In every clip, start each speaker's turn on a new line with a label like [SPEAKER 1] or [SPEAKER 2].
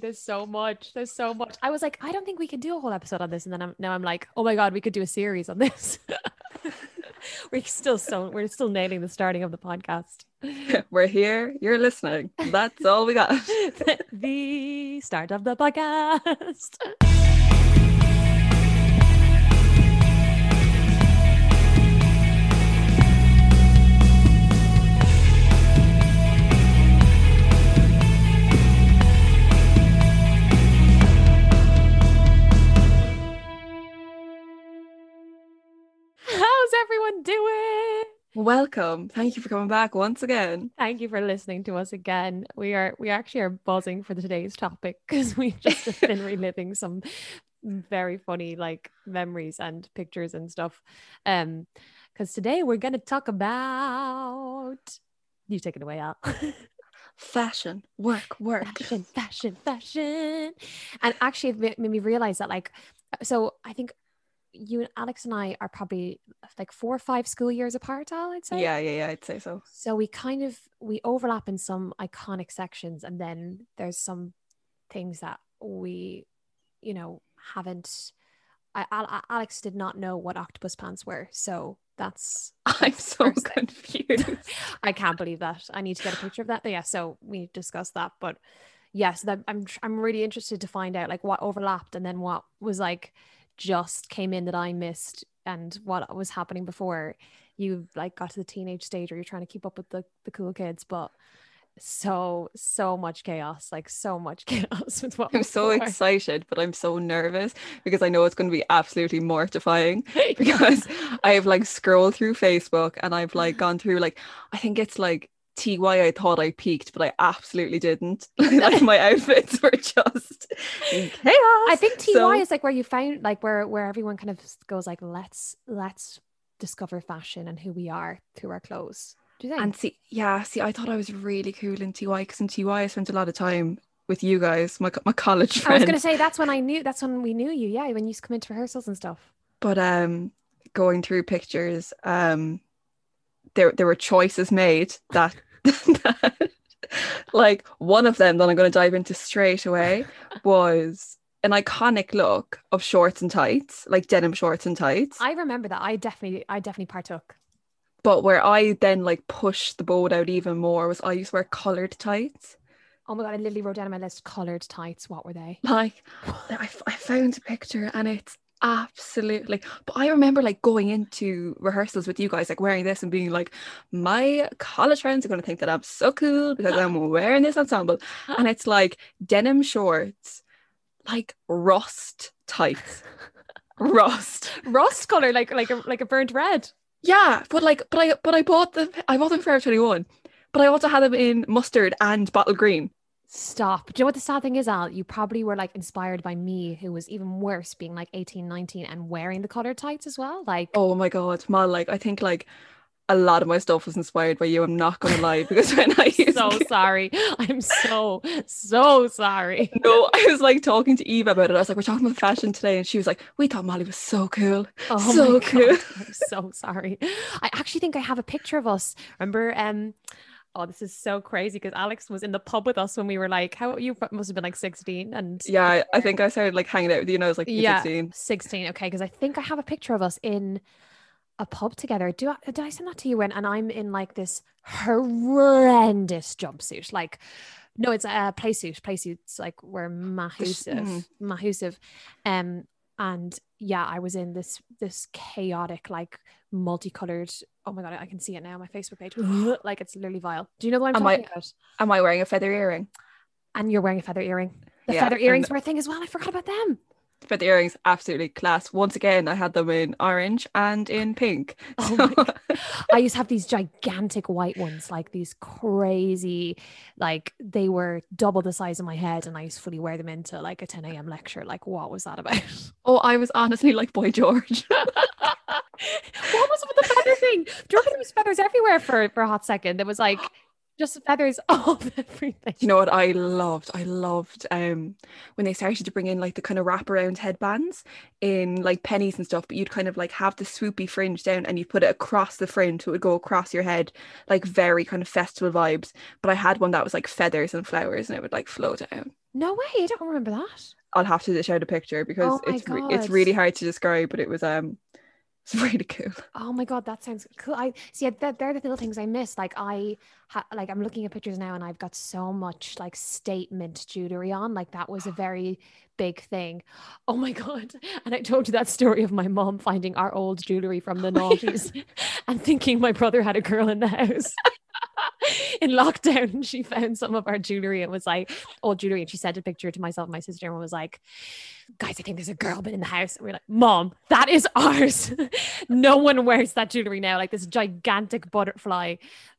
[SPEAKER 1] There's so much. There's so much. I was like, I don't think we can do a whole episode on this, and then I'm now I'm like, oh my god, we could do a series on this. we're still so we're still nailing the starting of the podcast.
[SPEAKER 2] We're here. You're listening. That's all we got.
[SPEAKER 1] the start of the podcast.
[SPEAKER 2] Welcome. Thank you for coming back once again.
[SPEAKER 1] Thank you for listening to us again. We are we actually are buzzing for today's topic because we've just been reliving some very funny like memories and pictures and stuff. Um, because today we're gonna talk about you take it away, Al.
[SPEAKER 2] Fashion, work, work.
[SPEAKER 1] fashion, fashion, fashion. And actually, it made me realize that, like, so I think you and Alex and I are probably like four or five school years apart, Al, I'd say.
[SPEAKER 2] Yeah, yeah, yeah. I'd say so.
[SPEAKER 1] So we kind of we overlap in some iconic sections, and then there's some things that we, you know, haven't. I, Al- Alex did not know what octopus pants were, so that's
[SPEAKER 2] I'm so confused.
[SPEAKER 1] I can't believe that. I need to get a picture of that. But yeah, so we discussed that. But yes, that I'm I'm really interested to find out like what overlapped and then what was like just came in that I missed and what was happening before you like got to the teenage stage where you're trying to keep up with the, the cool kids. But so so much chaos, like so much chaos with what
[SPEAKER 2] I'm so
[SPEAKER 1] before.
[SPEAKER 2] excited, but I'm so nervous because I know it's going to be absolutely mortifying because I've like scrolled through Facebook and I've like gone through like I think it's like TY I thought I peaked, but I absolutely didn't. like my outfits were just chaos.
[SPEAKER 1] I think TY
[SPEAKER 2] So-
[SPEAKER 1] is like where you found like where where everyone kind of goes like let's let's discover fashion and who we are through our clothes. Do you think?
[SPEAKER 2] And see, yeah, see, I thought I was really cool in TY because in TY I spent a lot of time with you guys, my my college
[SPEAKER 1] I was gonna say that's when I knew that's when we knew you, yeah, when you used to come into rehearsals and stuff.
[SPEAKER 2] but um, going through pictures, um, there there were choices made that, that like one of them that I'm going to dive into straight away was an iconic look of shorts and tights, like denim shorts and tights.
[SPEAKER 1] I remember that. I definitely I definitely partook.
[SPEAKER 2] But where I then like pushed the boat out even more was I used to wear coloured tights.
[SPEAKER 1] Oh my god, I literally wrote down on my list coloured tights. What were they?
[SPEAKER 2] Like I, f- I found a picture and it's absolutely. But I remember like going into rehearsals with you guys like wearing this and being like my college friends are going to think that I'm so cool because I'm wearing this ensemble. And it's like denim shorts like rust tights. Rust.
[SPEAKER 1] Rust colour, like like a like a burnt red.
[SPEAKER 2] yeah but like but I but I bought the I bought them for Forever 21 but I also had them in mustard and bottle green
[SPEAKER 1] Stop. Do you know what the sad thing is, Al? You probably were like inspired by me, who was even worse, being like 18, 19 and wearing the coloured tights as well. Like
[SPEAKER 2] Oh my god, Mal, like I think like a lot of my stuff was inspired by you. I'm not gonna lie because when I used
[SPEAKER 1] so
[SPEAKER 2] to,
[SPEAKER 1] sorry. I'm so, so sorry.
[SPEAKER 2] no, I was like talking to Eva about it. I was like, we're talking about fashion today, and she was like, we thought Molly was so cool.
[SPEAKER 1] Oh
[SPEAKER 2] So cool.
[SPEAKER 1] God, I'm so sorry. I actually think I have a picture of us. Remember, um, oh, this is so crazy because Alex was in the pub with us when we were like, how you must have been like 16 and
[SPEAKER 2] Yeah, I, I think I started like hanging out with you. And I was like
[SPEAKER 1] Yeah.
[SPEAKER 2] 16.
[SPEAKER 1] 16. Okay, because I think I have a picture of us in a pub together. Do I did I send that to you when and I'm in like this horrendous jumpsuit? Like no, it's a play suit. Play suits like were mahusive.
[SPEAKER 2] mm.
[SPEAKER 1] Mahusive. Um and yeah, I was in this this chaotic, like multicolored. Oh my god, I can see it now my Facebook page. like it's literally vile. Do you know what I'm
[SPEAKER 2] Am I-
[SPEAKER 1] talking about?
[SPEAKER 2] Am I wearing a feather earring?
[SPEAKER 1] And you're wearing a feather earring. The
[SPEAKER 2] Yeah,
[SPEAKER 1] feather earrings were a thing as well. I forgot about them.
[SPEAKER 2] Feather earrings, absolutely class. Once again, I had them in orange and in pink.
[SPEAKER 1] Oh
[SPEAKER 2] So-
[SPEAKER 1] I used to have these gigantic white ones, like these crazy, like they were double the size of my head, and I used to fully wear them into like a 10 a.m. lecture. Like, what was that about?
[SPEAKER 2] oh, I was honestly like Boy George.
[SPEAKER 1] what was with the feather thing? Do you remember there was feathers everywhere for, for a hot second? There was like just feathers all everything.
[SPEAKER 2] you know what I loved? I loved um when they started to bring in like the kind of wraparound headbands in like Penneys and stuff, but you'd kind of like have the swoopy fringe down and you put it across the fringe so it would go across your head, like very kind of festival vibes. But I had one that was like feathers and flowers and it would like flow down.
[SPEAKER 1] No way, I don't remember that.
[SPEAKER 2] I'll have to show the picture because
[SPEAKER 1] Oh
[SPEAKER 2] it's re- it's really hard to describe, but it was um it's really cool.
[SPEAKER 1] Oh my god, that sounds cool. I see. That they're the little things I miss. Like I, ha, like I'm looking at pictures now, and I've got so much like statement jewelry on. Like that was a very big thing. Oh my god! And I told you that story of my mom finding our old jewelry from the noughties, and thinking my brother had a girl in the house. in lockdown, she found some of our jewelry. It was like old jewelry, and she sent a picture to myself and my sister, and was like, "Guys, I think there's a girl been in the house." And we are like, "Mom, that is ours. no one wears that jewelry now. Like this gigantic butterfly,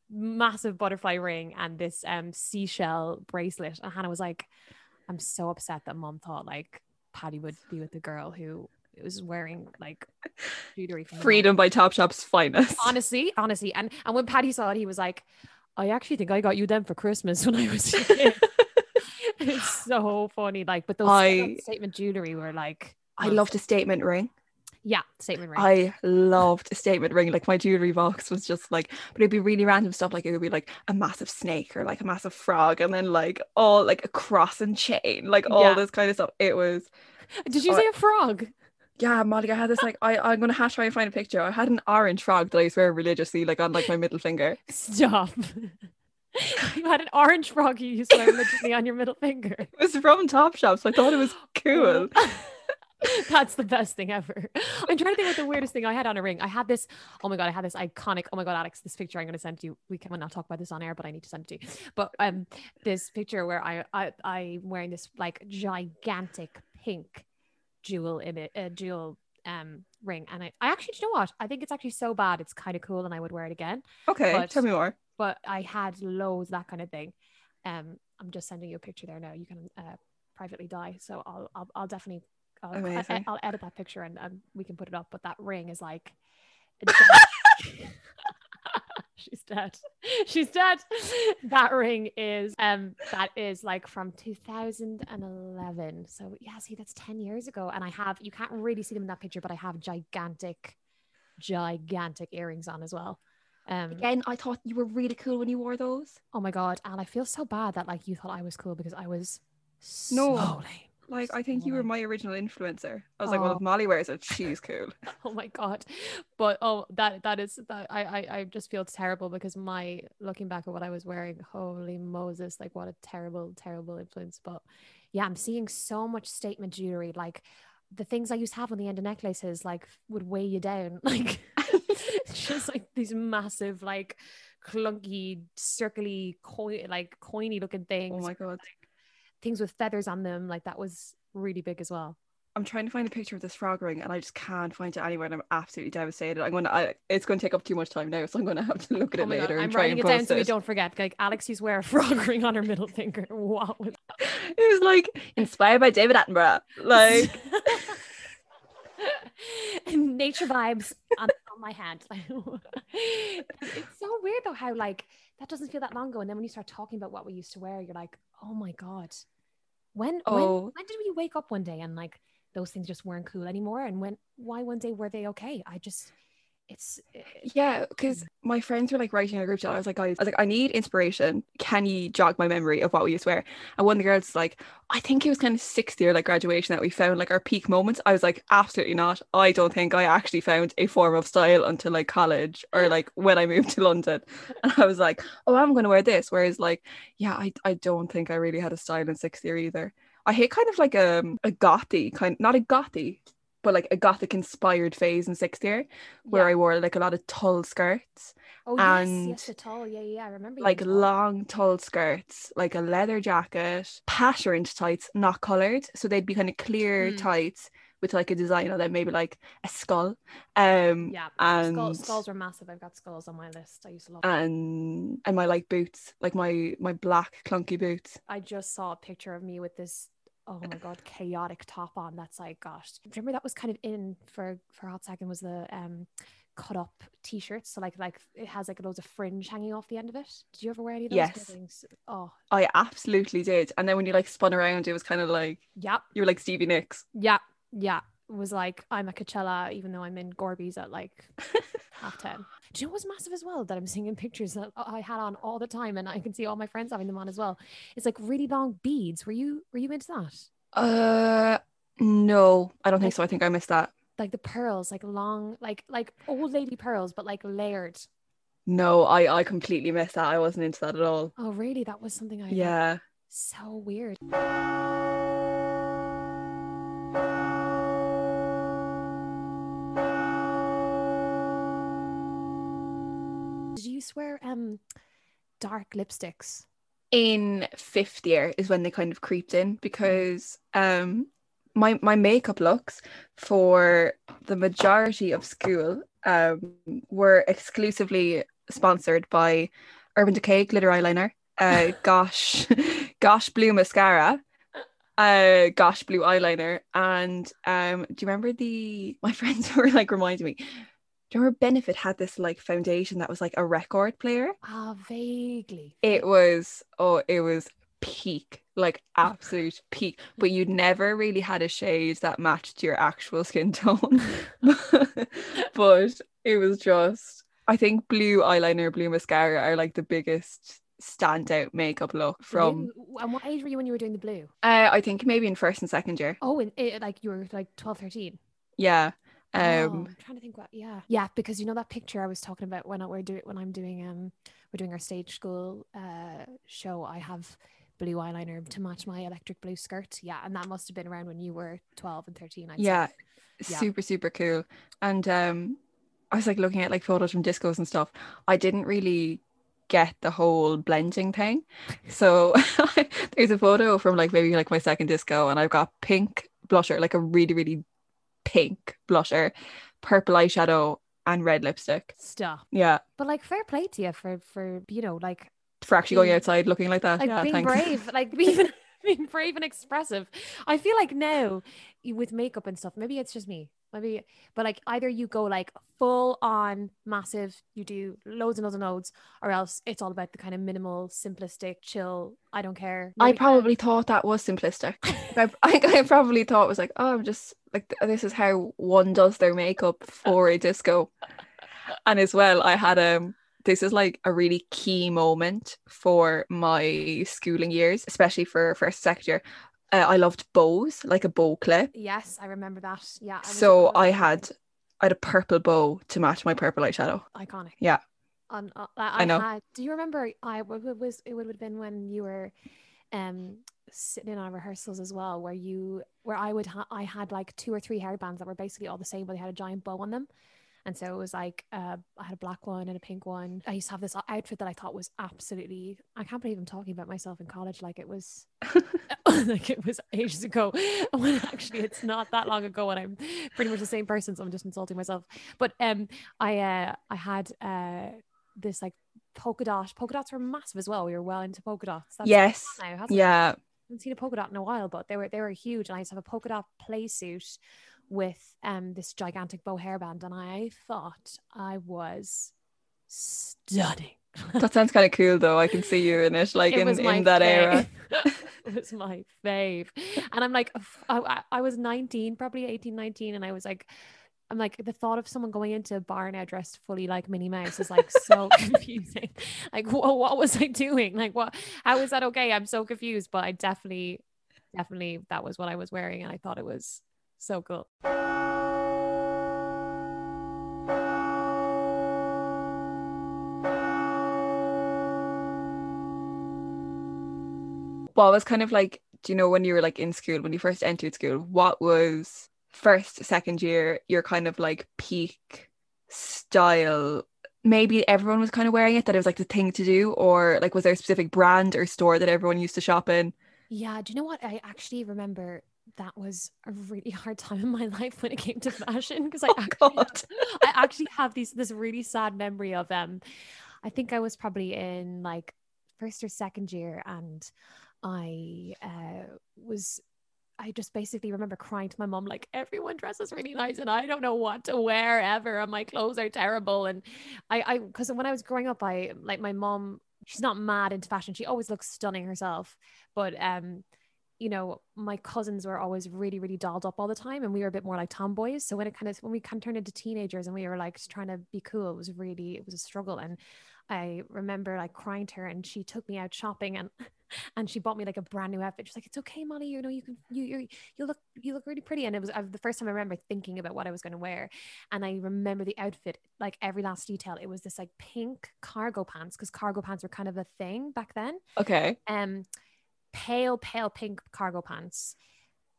[SPEAKER 1] massive butterfly ring, and this um seashell bracelet." And Hannah was like, "I'm so upset that Mom thought like Patty would be with the girl who." It was wearing like jewelry from
[SPEAKER 2] Freedom by Topshop's finest.
[SPEAKER 1] honestly honestly and and when patty saw it he was like i actually think i got you them for christmas when i was it's so funny like but those
[SPEAKER 2] I-
[SPEAKER 1] statement jewelry were like
[SPEAKER 2] I loved a statement ring.
[SPEAKER 1] yeah statement ring
[SPEAKER 2] I loved a statement ring. Like my jewelry box was just like, but it'd be really random stuff. Like it would be like a massive snake or like a massive frog, and then like all like a cross and chain, like all
[SPEAKER 1] Yeah.
[SPEAKER 2] this kind of stuff. It was
[SPEAKER 1] did you
[SPEAKER 2] I-
[SPEAKER 1] say a frog
[SPEAKER 2] yeah, Molly. I had this like I I'm gonna have to try and find a picture. I had an orange frog that I swear religiously like on like my middle finger.
[SPEAKER 1] stop you had an orange frog you used to wear religiously on your middle finger
[SPEAKER 2] It was from Topshop, so I thought it was cool.
[SPEAKER 1] That's the best thing ever. I'm trying to think what the weirdest thing I had on a ring. I had this. Oh my god, I had this iconic. Oh my god, Alex, this picture I'm going to send to you. We can not talk about this on air, but I need to send it to you. But um, this picture where I I I'm wearing this like gigantic pink jewel image, uh, jewel um ring, and I I actually, do you know what? I think it's actually so bad. It's kind of cool, and I would wear it again.
[SPEAKER 2] Okay,
[SPEAKER 1] But-
[SPEAKER 2] tell me more.
[SPEAKER 1] But I had loads that kind of thing. Um, I'm just sending you a picture there now. You can uh, privately die, so I'll I'll, I'll definitely. I'll, I-
[SPEAKER 2] Amazing.
[SPEAKER 1] I'll edit that picture and, and we can put it up. But that ring is like, a she's dead. She's dead. That ring is um that is like from 2011. So yeah, see that's 10 years ago, and I have you can't really see them in that picture, but I have gigantic, gigantic earrings on as well. Um,
[SPEAKER 2] Again, I thought you were really cool when you wore those.
[SPEAKER 1] Oh my god, and I feel so bad that like you thought I was cool because I was so
[SPEAKER 2] No.
[SPEAKER 1] lame.
[SPEAKER 2] Like I think you were my original influencer. I was like, well,
[SPEAKER 1] Oh.
[SPEAKER 2] if Molly wears it, she's cool.
[SPEAKER 1] Oh my god, but oh that that is that I, I I just feel terrible because my looking back at what I was wearing, holy Moses, like what a terrible terrible influence. But yeah, I'm seeing so much statement jewelry, like the things I used to have on the end of necklaces, like would weigh you down, like it's just like these massive like clunky circly coin like coiny looking oh things
[SPEAKER 2] Oh my god.
[SPEAKER 1] Things with feathers on them. Like that was really big as well.
[SPEAKER 2] I'm trying to find a picture of this frog ring and I just can't find it anywhere and I'm absolutely devastated. I'm gonna I, it's gonna take up too much time now, so I'm gonna have to oh, look at
[SPEAKER 1] Oh
[SPEAKER 2] it
[SPEAKER 1] my God,
[SPEAKER 2] later
[SPEAKER 1] I'm
[SPEAKER 2] try
[SPEAKER 1] writing it down
[SPEAKER 2] post
[SPEAKER 1] so we don't forget. Like Alex used to wear a frog ring on her middle finger. What was
[SPEAKER 2] It was like inspired by David Attenborough. Like
[SPEAKER 1] nature vibes on, on my hand. it's so weird though how like that doesn't feel that long ago. And then when you start talking about what we used to wear, you're like, oh my God. When when
[SPEAKER 2] Oh.
[SPEAKER 1] when did we wake up one day and like those things just weren't cool anymore? And when why one day were they okay? I just it's eh, eh,
[SPEAKER 2] Yeah, because mm. my friends were like writing in a group chat. I was like, guys, I was like, I need inspiration. Can you jog my memory of what we used to wear? And one of the girls was like, I think it was kind of sixth year like graduation that we found like our peak moments. I was like, absolutely not. I don't think I actually found a form of style until like college or like when I moved to London. And I was like, oh, I'm gonna wear this. Whereas like, yeah, I, I don't think I really had a style in sixth year either. I hate kind of like a a gothy kind, not a gothy, but like a gothic inspired phase in sixth year where
[SPEAKER 1] yeah.
[SPEAKER 2] I wore like a lot of tulle skirts,
[SPEAKER 1] oh
[SPEAKER 2] and,
[SPEAKER 1] yes, the tall. Yeah, yeah, I remember
[SPEAKER 2] like
[SPEAKER 1] tall.
[SPEAKER 2] long tulle skirts, like a leather jacket, patterned tights, not coloured. So they'd be kind of clear
[SPEAKER 1] Mm.
[SPEAKER 2] tights with like a design on them, maybe like a skull. Um
[SPEAKER 1] Yeah,
[SPEAKER 2] and
[SPEAKER 1] skulls, skulls were massive. I've got skulls on my list. I used to love. Them.
[SPEAKER 2] and and my like boots, like my my black clunky boots.
[SPEAKER 1] I just saw a picture of me with this. Oh my god, chaotic top on. That's like, gosh, remember that was kind of in for for a hot second. Was the um cut up t-shirts? So like like it has like loads of fringe hanging off the end of it. Did you ever wear any of those
[SPEAKER 2] Yes.
[SPEAKER 1] things? Oh,
[SPEAKER 2] I absolutely did. And then when you like spun around, it was kind of like
[SPEAKER 1] yeah,
[SPEAKER 2] you were like Stevie Nicks.
[SPEAKER 1] yeah, yeah. It was like I'm at Coachella, even though I'm in Gorby's at like half ten. Do you know what's massive as well that I'm seeing in pictures that I had on all the time, and I can see all my friends having them on as well. It's like really long beads. Were you were you into that?
[SPEAKER 2] Uh, no, I don't think so. I think I missed that.
[SPEAKER 1] Like the pearls, like long, like like old lady pearls, but like layered.
[SPEAKER 2] No, I I completely missed that. I wasn't into that at all.
[SPEAKER 1] Oh, really? That was something I
[SPEAKER 2] Yeah.
[SPEAKER 1] so weird. You um dark lipsticks?
[SPEAKER 2] in fifth year is when they kind of creeped in because um my my makeup looks for the majority of school um were exclusively sponsored by Urban Decay glitter eyeliner, uh Gosh Gosh blue mascara, uh Gosh blue eyeliner, and um do you remember the my friends were like reminding me. Remember Benefit had this like foundation that was like a record player?
[SPEAKER 1] Ah, vaguely.
[SPEAKER 2] it was oh it was peak like absolute peak but you'd never really had a shade that matched your actual skin tone but it was just i think blue eyeliner blue mascara are like the biggest standout makeup look from
[SPEAKER 1] and what age were you when you were doing the blue?
[SPEAKER 2] uh, i think maybe in first and second year
[SPEAKER 1] Oh, and it, like you were like 12, 13.
[SPEAKER 2] yeah
[SPEAKER 1] oh,
[SPEAKER 2] um
[SPEAKER 1] I'm trying to think what. Yeah, yeah, because you know that picture I was talking about when I, we're doing when I'm doing um we're doing our stage school uh show. I have blue eyeliner to match my electric blue skirt. Yeah, and that must have been around when you were 12 and 13. I'd say.
[SPEAKER 2] yeah
[SPEAKER 1] Yeah.
[SPEAKER 2] super super cool and um i was like looking at like photos from discos and stuff i didn't really get the whole blending thing so there's a photo from like maybe like my second disco and i've got pink blusher like a really really pink blusher purple eyeshadow and red lipstick
[SPEAKER 1] Stop.
[SPEAKER 2] yeah
[SPEAKER 1] But like, fair play to you for for you know like
[SPEAKER 2] for actually going outside looking like that
[SPEAKER 1] like
[SPEAKER 2] yeah
[SPEAKER 1] being
[SPEAKER 2] thanks
[SPEAKER 1] brave, like being being brave and expressive. I feel like now with makeup and stuff, maybe it's just me. Maybe, but like either you go like full on massive, you do loads and loads and loads, or else it's all about the kind of minimal, simplistic, chill. I don't care.
[SPEAKER 2] I probably thought that was simplistic. I, I, I probably thought it was like, oh, I'm just like this is how one does their makeup for a disco. And as well, I had um this is like a really key moment for my schooling years, especially for first second year. Uh, I loved bows, like a bow clip.
[SPEAKER 1] Yes, I remember that. Yeah. was-
[SPEAKER 2] So I had I had a purple bow to match my purple eyeshadow.
[SPEAKER 1] iconic.
[SPEAKER 2] Yeah.
[SPEAKER 1] On, uh, I,
[SPEAKER 2] I know.
[SPEAKER 1] Had, do you remember? I was it would have been when you were, um, sitting in our rehearsals as well, where you where I would ha- I had like two or three hairbands that were basically all the same, but they had a giant bow on them. And so it was like uh, I had a black one and a pink one. I used to have this outfit that I thought was absolutely. I can't believe I'm talking about myself in college like it was like it was ages ago. When actually it's not that long ago, and I'm pretty much the same person. So I'm just insulting myself. But um, I uh, I had uh this like polka dot. Polka dots were massive as well. We were well into polka dots. That's
[SPEAKER 2] yes.
[SPEAKER 1] now, hasn't it?
[SPEAKER 2] Yeah.
[SPEAKER 1] I haven't seen a polka dot in a while, but they were they were huge. And I used to have a polka dot play suit with um this gigantic bow hairband, and I thought I was stunning.
[SPEAKER 2] That sounds kind of cool though. I can see you in it, like
[SPEAKER 1] It
[SPEAKER 2] in, in that era.
[SPEAKER 1] fave. it was my fave. And I'm like, I was 19, probably 18, 19. And I was like, I'm like, the thought of someone going into a bar now dressed fully like Minnie Mouse is like so confusing. Like, what, what was I doing? Like, what, how is that okay? I'm so confused. But I definitely, definitely, that was what I was wearing. And I thought it was so cool.
[SPEAKER 2] what was kind of like do you know when you were like in school when you first entered school what was first second year your kind of like peak style maybe everyone was kind of wearing it that it was like the thing to do or like was there a specific brand or store that everyone used to shop in
[SPEAKER 1] Yeah, do you know what? I actually remember that was a really hard time in my life when it came to fashion because I
[SPEAKER 2] Oh,
[SPEAKER 1] actually
[SPEAKER 2] God.
[SPEAKER 1] I actually have these this really sad memory of um I think I was probably in like first or second year and I uh was I just basically remember crying to my mom like everyone dresses really nice and I don't know what to wear ever and my clothes are terrible and I I because when I was growing up I like my mom she's not mad into fashion she always looks stunning herself but um you know, my cousins were always really, really dolled up all the time, and we were a bit more like tomboys. So when it kind of when we kind of turned into teenagers and we were like trying to be cool, it was really it was a struggle. And I remember like crying to her, and she took me out shopping, and and she bought me like a brand new outfit. She's like, "It's okay, Molly. You know, you can you you you look you look really pretty." And it was I, the first time I remember thinking about what I was going to wear, and I remember the outfit like every last detail. It was this like pink cargo pants because cargo pants were kind of a thing back then.
[SPEAKER 2] Okay.
[SPEAKER 1] Um pale, pale pink cargo pants.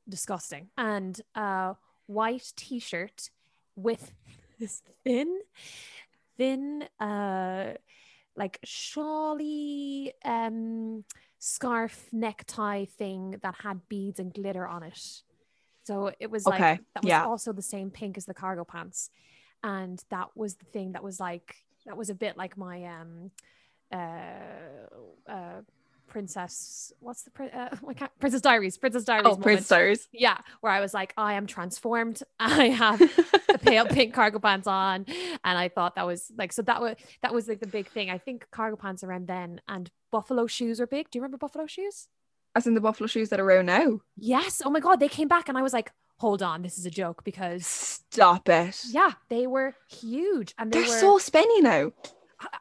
[SPEAKER 1] Disgusting. And a white t shirt with this thin, thin, uh, like shawly um, scarf necktie thing that had beads and glitter on it. So it was like
[SPEAKER 2] Okay,
[SPEAKER 1] that was
[SPEAKER 2] yeah.
[SPEAKER 1] also the same pink as the cargo pants. And that was the thing that was like that was a bit like my um uh uh princess what's the uh, can't, princess diaries princess diaries
[SPEAKER 2] Oh,
[SPEAKER 1] moment.
[SPEAKER 2] Prince Stars.
[SPEAKER 1] yeah where i was like i am transformed i have the pale pink cargo pants on and i thought that was like so that was that was like the big thing i think cargo pants around then and buffalo shoes were big do you remember buffalo shoes
[SPEAKER 2] As in the buffalo shoes that are around now.
[SPEAKER 1] yes oh my god they came back and i was like hold on this is a joke because
[SPEAKER 2] Stop it.
[SPEAKER 1] yeah they were huge and they
[SPEAKER 2] They're
[SPEAKER 1] were
[SPEAKER 2] so spenny now.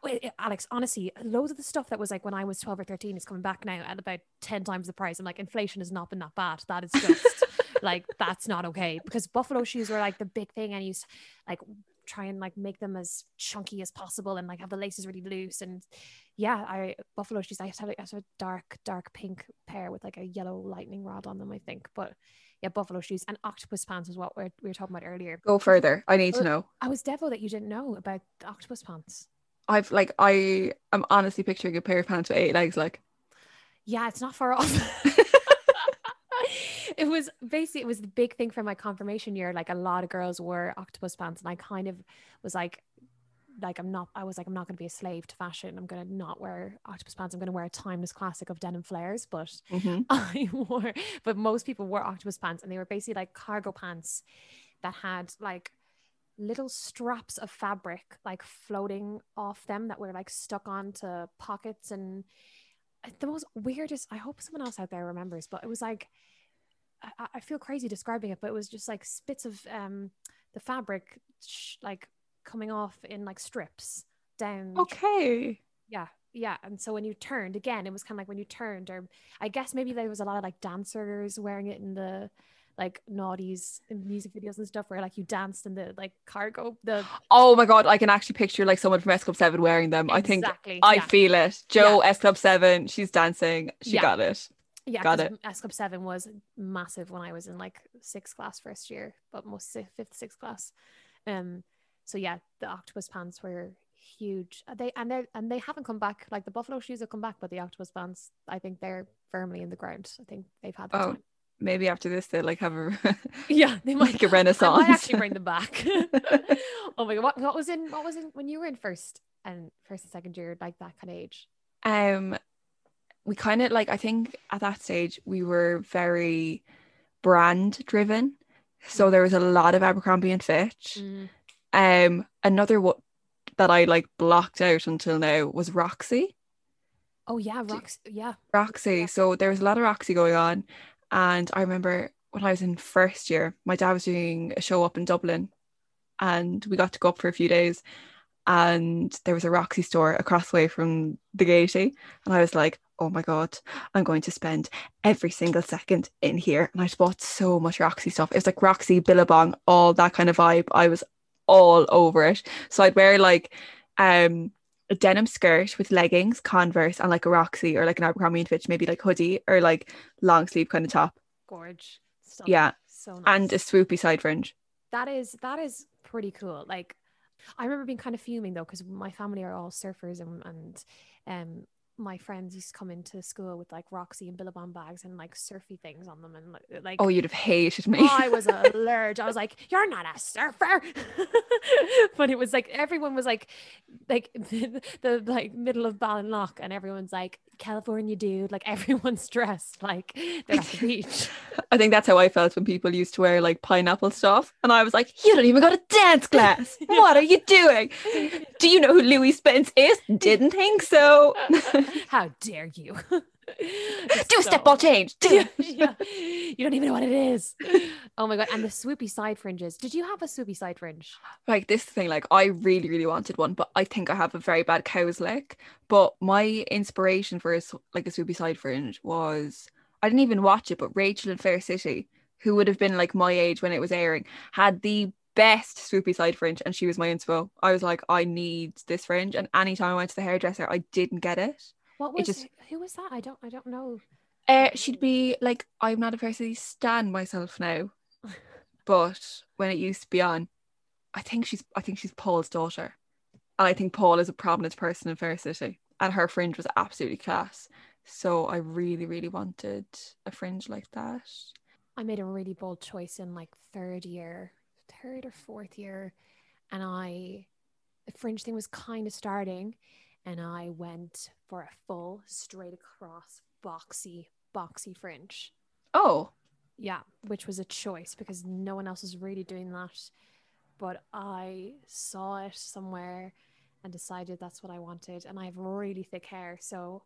[SPEAKER 1] Wait, eh, Alex, honestly, loads of the stuff that was like when I was 12 or 13 is coming back now at about 10 times the price. I'm like, inflation has not been that bad. That is just like, that's not okay. Because buffalo shoes were like the big thing. And you used to, like try and like make them as chunky as possible and like have the laces really loose. And yeah, I buffalo shoes, I have, I have a dark, dark pink pair with like a yellow lightning rod on them, I think. But yeah, buffalo shoes and octopus pants is what we're, we were talking about earlier.
[SPEAKER 2] Go further. I need to know.
[SPEAKER 1] I was devo that you didn't know about the octopus pants.
[SPEAKER 2] I've like I am honestly picturing a pair of pants with eight legs. Like
[SPEAKER 1] Yeah, it's not far off. it was basically it was the big thing for my confirmation year. Like a lot of girls wore octopus pants, and I kind of was like, like I'm not. I was like, I'm not going to be a slave to fashion. I'm going to not wear octopus pants. I'm going to wear a timeless classic of denim flares. But
[SPEAKER 2] mhm.
[SPEAKER 1] I wore, but most people wore octopus pants, and they were basically like cargo pants that had like little straps of fabric like floating off them that were like stuck onto pockets and uh, the most weirdest i hope someone else out there remembers but it was like i, I feel crazy describing it but it was just like spits of um the fabric sh- like coming off in like strips down
[SPEAKER 2] okay.
[SPEAKER 1] yeah yeah and so when you turned again it was kind of like when you turned or i guess maybe there was a lot of like dancers wearing it in the like naughties music videos and stuff where like you danced in the like cargo the
[SPEAKER 2] Oh my god, I can actually picture like someone from S Club Seven wearing them. I think
[SPEAKER 1] exactly
[SPEAKER 2] I
[SPEAKER 1] yeah.
[SPEAKER 2] feel it. Jo S Club Seven, she's dancing. She
[SPEAKER 1] Yeah.
[SPEAKER 2] got it.
[SPEAKER 1] yeah
[SPEAKER 2] got
[SPEAKER 1] 'cause S Club 7 was massive when I was in like sixth class first year but most fifth sixth class um so yeah the octopus pants were huge Uh, they and they and they haven't come back like the buffalo shoes have come back but the octopus pants I think they're firmly in the ground I think they've had their
[SPEAKER 2] Oh,
[SPEAKER 1] time
[SPEAKER 2] Maybe after this they'll like have a
[SPEAKER 1] yeah they might
[SPEAKER 2] like a
[SPEAKER 1] I
[SPEAKER 2] renaissance.
[SPEAKER 1] might actually bring them back. oh my god, what, what was in what was in when you were in first and first and second year, like that kind of age?
[SPEAKER 2] um we kind of like I think at that stage we were very brand driven. So there was a lot of Abercrombie and Fitch.
[SPEAKER 1] Mm.
[SPEAKER 2] Um another what that I like blocked out until now was Roxy.
[SPEAKER 1] Oh yeah, Roxy. Yeah,
[SPEAKER 2] Roxy. So there was a lot of Roxy going on. And I remember when I was in first year, my dad was doing a show up in Dublin and we got to go up for a few days. And there was a Roxy store across the way from the Gaiety. And I was like, oh my God, I'm going to spend every single second in here. And I just bought so much Roxy stuff. It was like Roxy, Billabong, all that kind of vibe. I was all over it. So I'd wear like um a denim skirt with leggings, Converse, and like a Roxy or like an Abercrombie and Fitch, maybe like hoodie or like long sleeve kind of top.
[SPEAKER 1] gorge. Stunning.
[SPEAKER 2] Yeah.
[SPEAKER 1] so nice.
[SPEAKER 2] And a swoopy side fringe.
[SPEAKER 1] that is that is pretty cool. Like, I remember being kind of fuming though because my family are all surfers and and um my friends used to come into school with like Roxy and Billabong bags and like surfy things on them and like, uh, like
[SPEAKER 2] Oh, you'd have hated me.
[SPEAKER 1] I was allergic. I was like, "You're not a surfer," but it was like everyone was like, like the, the like middle of Ballinlough, and everyone's like, "California dude!" Like everyone's dressed like they're at the beach.
[SPEAKER 2] I think that's how I felt when people used to wear like pineapple stuff. And I was like, you don't even got a dance class. What are you doing? Do you know who Louie Spence is? Didn't think so.
[SPEAKER 1] Uh, How dare you?
[SPEAKER 2] Do a step ball change.
[SPEAKER 1] Yeah, yeah. You don't even know what it is. Oh my god! And the swoopy side fringes. Did you have a swoopy side fringe?
[SPEAKER 2] Like this thing, like I really, really wanted one, but I think I have a very bad cow's lick. But my inspiration for a, like a swoopy side fringe was I didn't even watch it, but Rachel in Fair City, who would have been like my age when it was airing, had the best swoopy side fringe, and she was my inspo. I was like, I need this fringe, and anytime I went to the hairdresser, I didn't get it.
[SPEAKER 1] What
[SPEAKER 2] It
[SPEAKER 1] was
[SPEAKER 2] just-
[SPEAKER 1] who was that? I don't I don't know.
[SPEAKER 2] Uh, she'd be like, I'm not a person who stand myself now, but when it used to be on, I think she's I think she's Paul's daughter, and I think Paul is a prominent person in Fair City, and her fringe was absolutely class. So I really, really wanted a fringe like that.
[SPEAKER 1] I made a really bold choice in like third year, third or fourth year, and I the fringe thing was kind of starting, and I went for a full straight across boxy boxy fringe.
[SPEAKER 2] Oh,
[SPEAKER 1] Yeah, which was a choice because no one else was really doing that. But I saw it somewhere and decided that's what I wanted. And I have really thick hair. So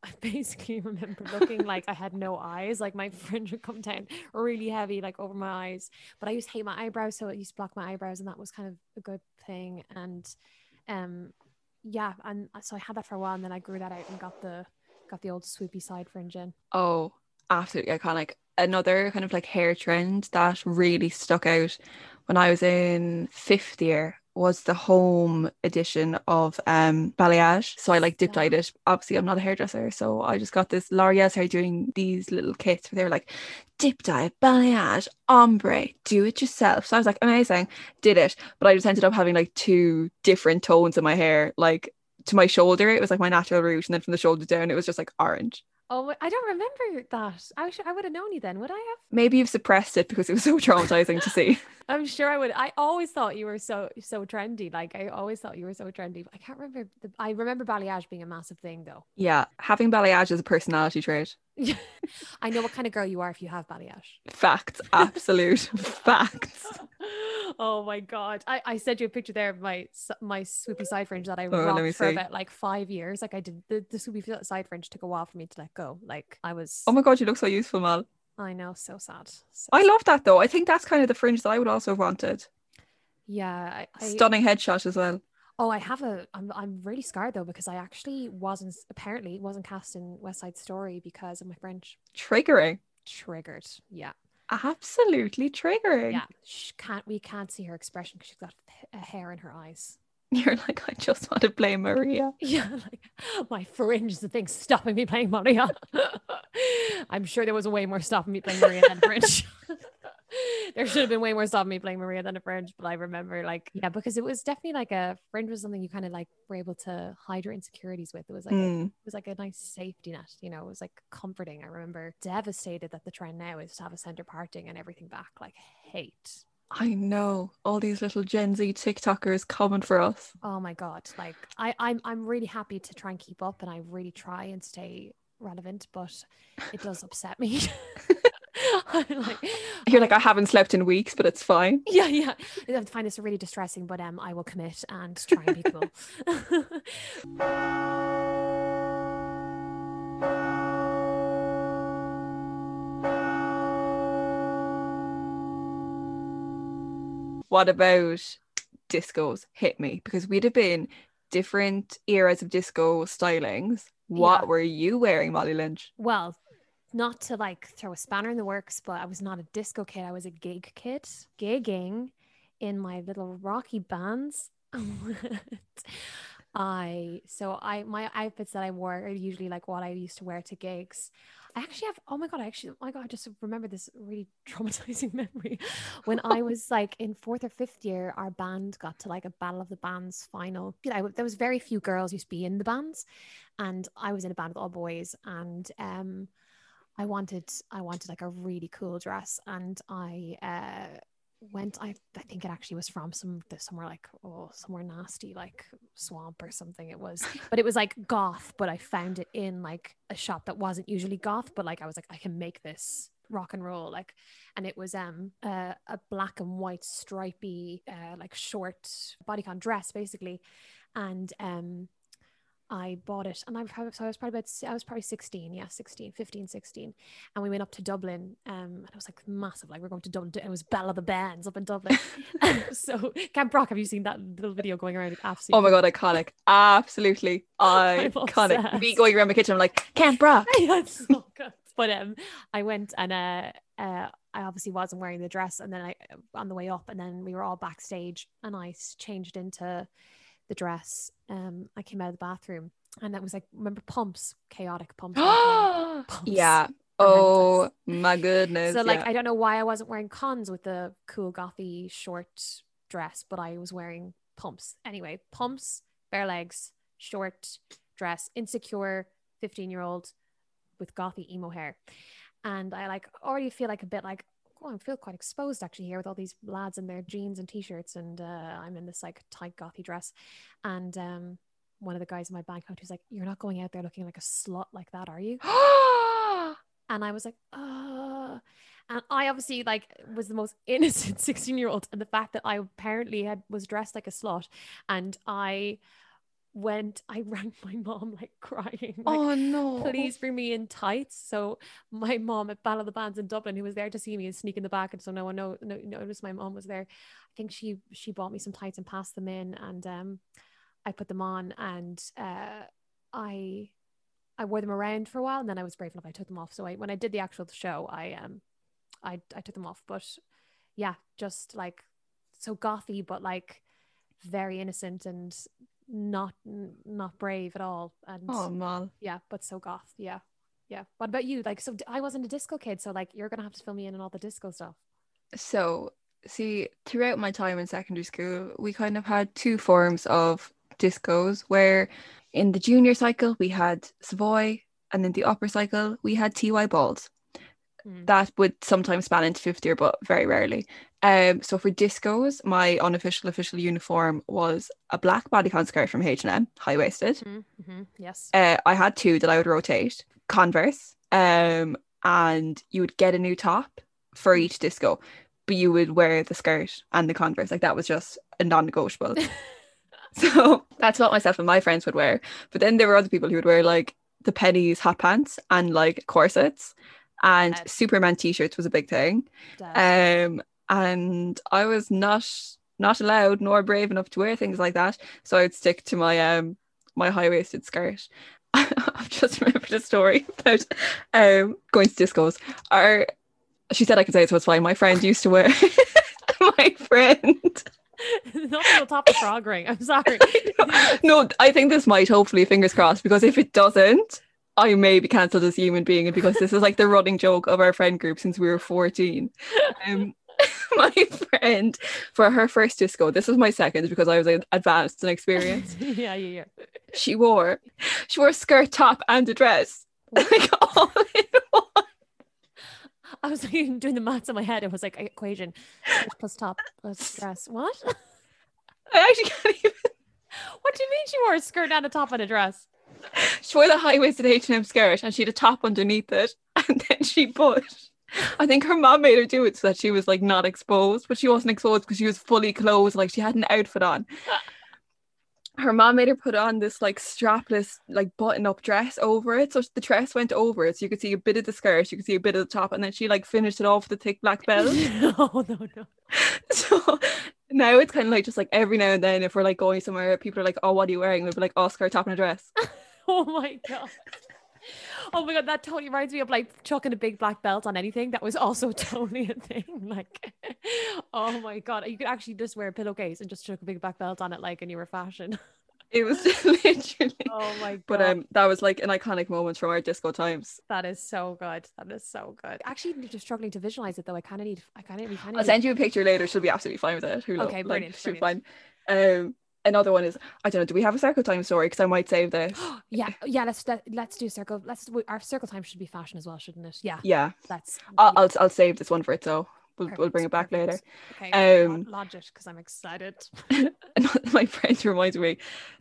[SPEAKER 1] I basically remember looking like I had no eyes, like my fringe would come down really heavy, like over my eyes. But I used to hate my eyebrows. So it used to block my eyebrows. And that was kind of a good thing. And um, yeah. And so I had that for a while. And then I grew that out and got the. Got the old swoopy side fringe in.
[SPEAKER 2] oh, absolutely iconic. Another kind of like hair trend that really stuck out when I was in fifth year was the home edition of um balayage. So I like dip dyed it. Obviously, I'm not a hairdresser, so I just got this L'Oreal's hair doing these little kits where they were like dip dye, balayage, ombre, do it yourself. So I was like, amazing, did it. But I just ended up having like two different tones in my hair, like to my shoulder, it was like my natural root, and then from the shoulder down, it was just like orange.
[SPEAKER 1] Oh, I don't remember that. I should, I would have known you then, would I have?
[SPEAKER 2] Maybe you've suppressed it because it was so traumatizing to see.
[SPEAKER 1] I'm sure I would. I always thought you were so so trendy. Like I always thought you were so trendy. I can't remember. The, I remember balayage being a massive thing, though.
[SPEAKER 2] Yeah, having balayage is a personality trait.
[SPEAKER 1] I know what kind of girl you are if you have balayage.
[SPEAKER 2] Facts, absolute facts.
[SPEAKER 1] oh my god! I, I sent you a picture there of my my swoopy side fringe that I
[SPEAKER 2] Oh,
[SPEAKER 1] rocked for
[SPEAKER 2] see.
[SPEAKER 1] about like five years. Like I did the, the swoopy side fringe took a while for me to let go. Like I was.
[SPEAKER 2] Oh my god, you look so useful, Mal.
[SPEAKER 1] I know, so sad. So
[SPEAKER 2] I love that though. I think that's kind of the fringe that I would also have wanted.
[SPEAKER 1] Yeah, I, I,
[SPEAKER 2] Stunning headshot as well.
[SPEAKER 1] Oh, I have a. I'm I'm really scarred though because I actually wasn't apparently wasn't cast in West Side Story because of my French.
[SPEAKER 2] Triggering.
[SPEAKER 1] Triggered. Yeah,
[SPEAKER 2] Absolutely triggering.
[SPEAKER 1] yeah. She can't. We can't see her expression because she's got a hair in her eyes.
[SPEAKER 2] You're like, I just want to play Maria.
[SPEAKER 1] Yeah, like my fringe is the thing stopping me playing Maria. I'm sure there was way more stopping me playing Maria than Fringe. there should have been way more stopping me playing Maria than a Fringe, but I remember like yeah, because it was definitely like a Fringe was something you kind of like were able to hide your insecurities with. It was like a,
[SPEAKER 2] Mm.
[SPEAKER 1] it was like a nice safety net, you know. It was like comforting. I remember devastated that the trend now is to have a center parting and everything back. Like hate.
[SPEAKER 2] I know. All these little Gen Z TikTokers coming for us.
[SPEAKER 1] Oh my god! Like I, I'm, I'm really happy to try and keep up, and I really try and stay relevant, but it does upset me. I'm like,
[SPEAKER 2] You're like, I haven't slept in weeks, but it's fine.
[SPEAKER 1] yeah, yeah. I find this really distressing, but um, I will commit and try and be cool.
[SPEAKER 2] What about discos? Hit me because we'd have been different eras of disco stylings. What
[SPEAKER 1] Yeah.
[SPEAKER 2] were you wearing, Molly Lynch?
[SPEAKER 1] well, not to like throw a spanner in the works, but I was not a disco kid. I was a gig kid, gigging in my little rocky bands. I so I my outfits that I wore are usually like what I used to wear to gigs. I actually have oh my god, I actually oh my god, I just remember this really traumatizing memory. When I was like in fourth or fifth year, our band got to like a battle of the bands final. You know, there was very few girls used to be in the bands, and I was in a band with all boys, and um, I wanted I wanted like a really cool dress, and I uh went I I think it actually was from some somewhere like oh somewhere nasty like swamp or something it was. But it was like goth but I found it in like a shop that wasn't usually goth but like I was like I can make this rock and roll like and it was um uh, a black and white stripy uh like short bodycon dress basically. And um I bought it and I probably so I was probably about I was probably 16 yeah 16 15 16 and we went up to Dublin um and it was like massive like we're going to Dublin it was Battle of the Bands up in Dublin. So Camp Rock have you seen that little video going around? Absolutely.
[SPEAKER 2] Oh my god iconic. Absolutely iconic. me going around my kitchen I'm like Camp Rock
[SPEAKER 1] yeah, so good. But um I went and uh uh I obviously wasn't wearing the dress and then I on the way up and then we were all backstage and I changed into the dress. Um, I came out of the bathroom and that was like remember pumps, chaotic pumps.
[SPEAKER 2] pumps yeah. Oh my goodness.
[SPEAKER 1] So like
[SPEAKER 2] yeah.
[SPEAKER 1] I don't know why I wasn't wearing cons with the cool gothy short dress, but I was wearing pumps. Anyway, pumps, bare legs, short dress, insecure 15 year old with gothy emo hair. And I like already feel like a bit like, oh, I feel quite exposed actually here with all these lads in their jeans and t-shirts, and uh, I'm in this like tight gothy dress, and um, one of the guys in my bank account who's like, "You're not going out there looking like a slut like that, are you?" and I was like, "Uh." And I obviously like was the most innocent 16 year old, and the fact that I apparently had was dressed like a slut, and I went I rang my mom like crying like,
[SPEAKER 2] oh no.
[SPEAKER 1] Please bring me in tights. So my mom at Battle of the Bands in Dublin who was there to see me and sneak in the back and so no one know, no, noticed my mom was there. I think she she bought me some tights and passed them in and um I put them on and uh I I wore them around for a while and then I was brave enough I took them off. So I when I did the actual show I um I I took them off. But yeah just like so gothy but like very innocent and not not brave at all and
[SPEAKER 2] oh man.
[SPEAKER 1] yeah but so goth yeah yeah. What about you? Like so i wasn't a disco kid so like you're gonna have to fill me in on all the disco stuff.
[SPEAKER 2] So see throughout my time in secondary school we kind of had two forms of discos where in the junior cycle we had savoy and in the upper cycle we had ty balls mm. that would sometimes span into 50 year but very rarely um, so for discos, my unofficial official uniform was a black bodycon skirt from H&M, high waisted.
[SPEAKER 1] Mm-hmm, mm-hmm, yes.
[SPEAKER 2] Uh, I had two that I would rotate. Converse, um, and you would get a new top for each disco, but you would wear the skirt and the Converse. Like that was just a non-negotiable. so that's what myself and my friends would wear. But then there were other people who would wear like the Penneys hot pants and like corsets and Dead. Superman t-shirts was a big thing. Um and I was not not allowed nor brave enough to wear things like that. So I'd stick to my um my high waisted skirt. I've just remembered a story about um going to discos. Our she said I could say it, so it's fine. My friend used to wear my friend.
[SPEAKER 1] Not on top of frog ring. I'm sorry.
[SPEAKER 2] no, I think this might hopefully fingers crossed because if it doesn't, I may be cancelled as a human being, and because this is like the running joke of our friend group since we were 14. Um, my friend for her first disco. This was my second because I was advanced in experience.
[SPEAKER 1] yeah, yeah, yeah.
[SPEAKER 2] She wore she wore a skirt top and a dress. Like all in one.
[SPEAKER 1] I was like doing the maths in my head. It was like equation plus top plus dress. What?
[SPEAKER 2] I actually can't even.
[SPEAKER 1] What do you mean she wore a skirt and a top and a dress?
[SPEAKER 2] She wore the high waisted H and M skirt and she had a top underneath it, and then she put I think her mom made her do it so that she was like not exposed, but she wasn't exposed because she was fully clothed, like she had an outfit on. Her mom made her put on this like strapless, like button up dress over it. So the dress went over it. So you could see a bit of the skirt, you could see a bit of the top, and then she like finished it off with a thick black belt.
[SPEAKER 1] no, no, no.
[SPEAKER 2] So now it's kind of like just like every now and then if we're like going somewhere, people are like, Oh, what are you wearing? We'll be like, Oscar, top, and a dress.
[SPEAKER 1] oh my god. oh my god, that totally reminds me of like chucking a big black belt on anything. That was also totally a thing. Like, oh my god, you could actually just wear a pillowcase and just chuck a big black belt on it, like, and you were fashion.
[SPEAKER 2] It was literally.
[SPEAKER 1] Oh my god!
[SPEAKER 2] But um, that was like an iconic moment from our disco times.
[SPEAKER 1] That is so good. That is so good. Actually, just struggling to visualize it though. I kind of need. I kind of.
[SPEAKER 2] Need, I'll need... send you a picture later. She'll be absolutely fine with it.
[SPEAKER 1] Who okay, brilliant.
[SPEAKER 2] She'll be fine. Um, another one is I don't know. Do we have a circle time story? Because I might save this.
[SPEAKER 1] yeah, yeah. Let's let, us let us do circle. Let's our circle time should be fashion as well, shouldn't it? Yeah.
[SPEAKER 2] Yeah.
[SPEAKER 1] That's.
[SPEAKER 2] I'll I'll, I'll save this one for it. So we'll, perfect, we'll bring it back perfect.
[SPEAKER 1] later. Okay. Um, lodge it because I'm excited.
[SPEAKER 2] my friend reminds me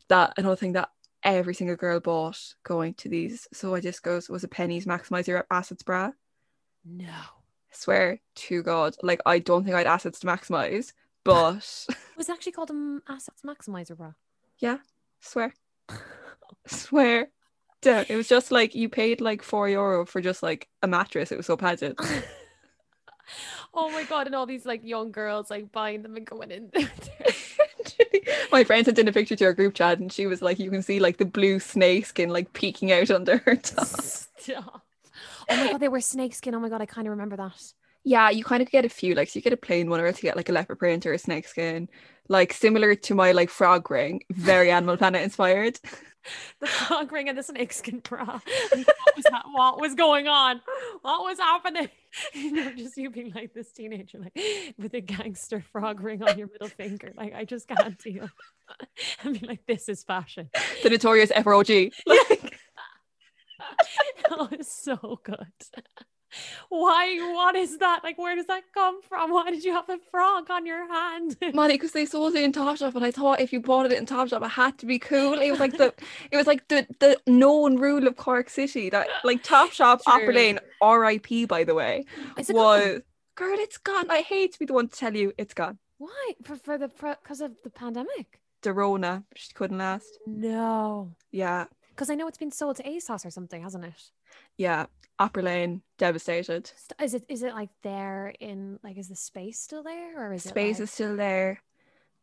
[SPEAKER 2] that another thing that every single girl bought going to these so I just goes was a Penneys maximizer assets bra.
[SPEAKER 1] No.
[SPEAKER 2] I swear to God, like I don't think I'd assets to maximize, but
[SPEAKER 1] was actually called an assets maximizer bra.
[SPEAKER 2] Yeah, swear. Swear. Down. It was just like you paid like four euro for just like a mattress. It was so padded.
[SPEAKER 1] oh my god! And all these like young girls like buying them and going in.
[SPEAKER 2] My friend sent in a picture to our group chat and she was like, you can see like the blue snake skin like peeking out under her top.
[SPEAKER 1] Stop. Oh my god, they were snakeskin. Oh my god, I kind of remember that.
[SPEAKER 2] Yeah, you kind of get a few. Like, so you get a plain one or to get like a leopard print or a snake skin. Like similar to my like frog ring, very Animal Planet inspired.
[SPEAKER 1] The frog ring and the snakeskin bra. What was, that? what was going on? What was happening? You know, just you being like this teenager, like with a gangster frog ring on your middle finger. Like, I just can't deal. I mean, like, this is fashion.
[SPEAKER 2] The notorious FROG. Like,
[SPEAKER 1] Oh, it's so good. Why? What is that? Like, where does that come from? Why did you have a frog on your hand?
[SPEAKER 2] Money because they sold it in Topshop, and I thought if you bought it in Topshop, it had to be cool. It was like the, it was like the the known rule of Cork City that like Topshop. Opera Lane, R.I.P. By the way,
[SPEAKER 1] Is it
[SPEAKER 2] was
[SPEAKER 1] gone?
[SPEAKER 2] girl, it's gone. I hate to be the one to tell you it's gone.
[SPEAKER 1] Why? For, for the because of the pandemic?
[SPEAKER 2] The Rona, she couldn't last.
[SPEAKER 1] No,
[SPEAKER 2] Yeah,
[SPEAKER 1] because I know it's been sold to ASOS or something, hasn't it?
[SPEAKER 2] Yeah. Opera Lane, devastated.
[SPEAKER 1] Is it is it like there in like is the space still there or is
[SPEAKER 2] Space
[SPEAKER 1] it like,
[SPEAKER 2] is still there,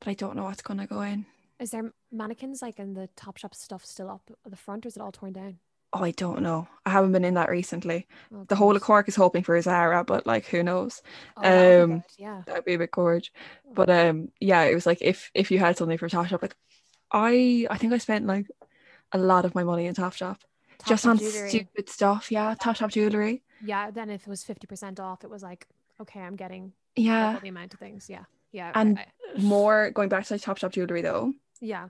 [SPEAKER 2] but I don't know what's gonna go in.
[SPEAKER 1] is there mannequins like in the Topshop stuff still up at the front or is it all torn down?
[SPEAKER 2] Oh, I don't know. I haven't been in that recently.
[SPEAKER 1] Oh,
[SPEAKER 2] The whole of. Cork is hoping for a Zara, but like who knows?
[SPEAKER 1] Oh, that
[SPEAKER 2] um,
[SPEAKER 1] good, yeah.
[SPEAKER 2] That'd be a bit gorge. But um, yeah, it was like if if you had something from Topshop, like I I think I spent like a lot of my money in Just on
[SPEAKER 1] jewelry.
[SPEAKER 2] stupid stuff. Yeah, top Topshop jewelry.
[SPEAKER 1] Yeah, then if it was fifty percent off, it was like okay, I'm getting
[SPEAKER 2] Yeah,
[SPEAKER 1] the amount of things. Yeah, yeah,
[SPEAKER 2] And-
[SPEAKER 1] I-
[SPEAKER 2] more going back to like Topshop jewelry though.
[SPEAKER 1] yeah.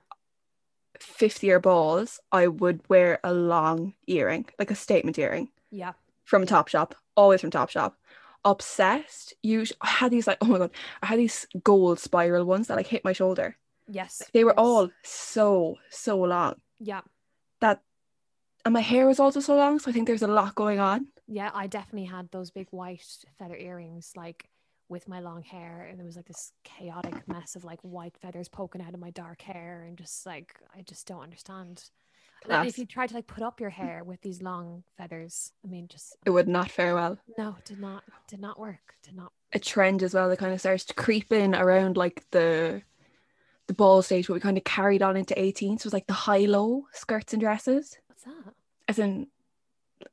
[SPEAKER 2] 50 year balls, I would wear a long earring, like a statement earring
[SPEAKER 1] Yeah.
[SPEAKER 2] from Topshop, always from Topshop. Obsessed. You, I had these like, oh my god, I had these gold spiral ones that like hit my shoulder.
[SPEAKER 1] Yes.
[SPEAKER 2] They were
[SPEAKER 1] yes.
[SPEAKER 2] all so so long.
[SPEAKER 1] Yeah.
[SPEAKER 2] That, and my hair was also so long, so I think there's a lot going on.
[SPEAKER 1] Yeah. I definitely had those big white feather earrings, like with my long hair, and there was like this chaotic mess of like white feathers poking out of my dark hair, and just like I just don't understand. And if you try to like put up your hair with these long feathers, I mean, just
[SPEAKER 2] It would not fare well.
[SPEAKER 1] no, did not, did not work, did not.
[SPEAKER 2] A trend as well that kind of starts to creep in around like the the ball stage, but we kind of carried on into 18. So it was like the high low skirts and dresses.
[SPEAKER 1] What's that?
[SPEAKER 2] As in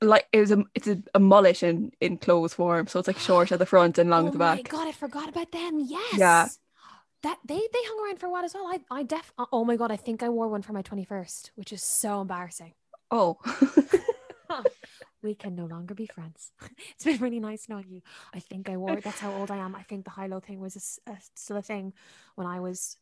[SPEAKER 2] like it was a it's a, a mullet in in clothes form so it's like short at the front and long
[SPEAKER 1] oh
[SPEAKER 2] at the
[SPEAKER 1] oh
[SPEAKER 2] back my
[SPEAKER 1] god, I forgot about them. Yes.
[SPEAKER 2] Yeah.
[SPEAKER 1] That they they hung around for a while as well. I I def uh, oh my god, I think I wore one for my 21st, which is so embarrassing.
[SPEAKER 2] oh
[SPEAKER 1] We can no longer be friends. It's been really nice knowing you. I think I wore that's how old I am. I think the high low thing was a a- still a thing when I was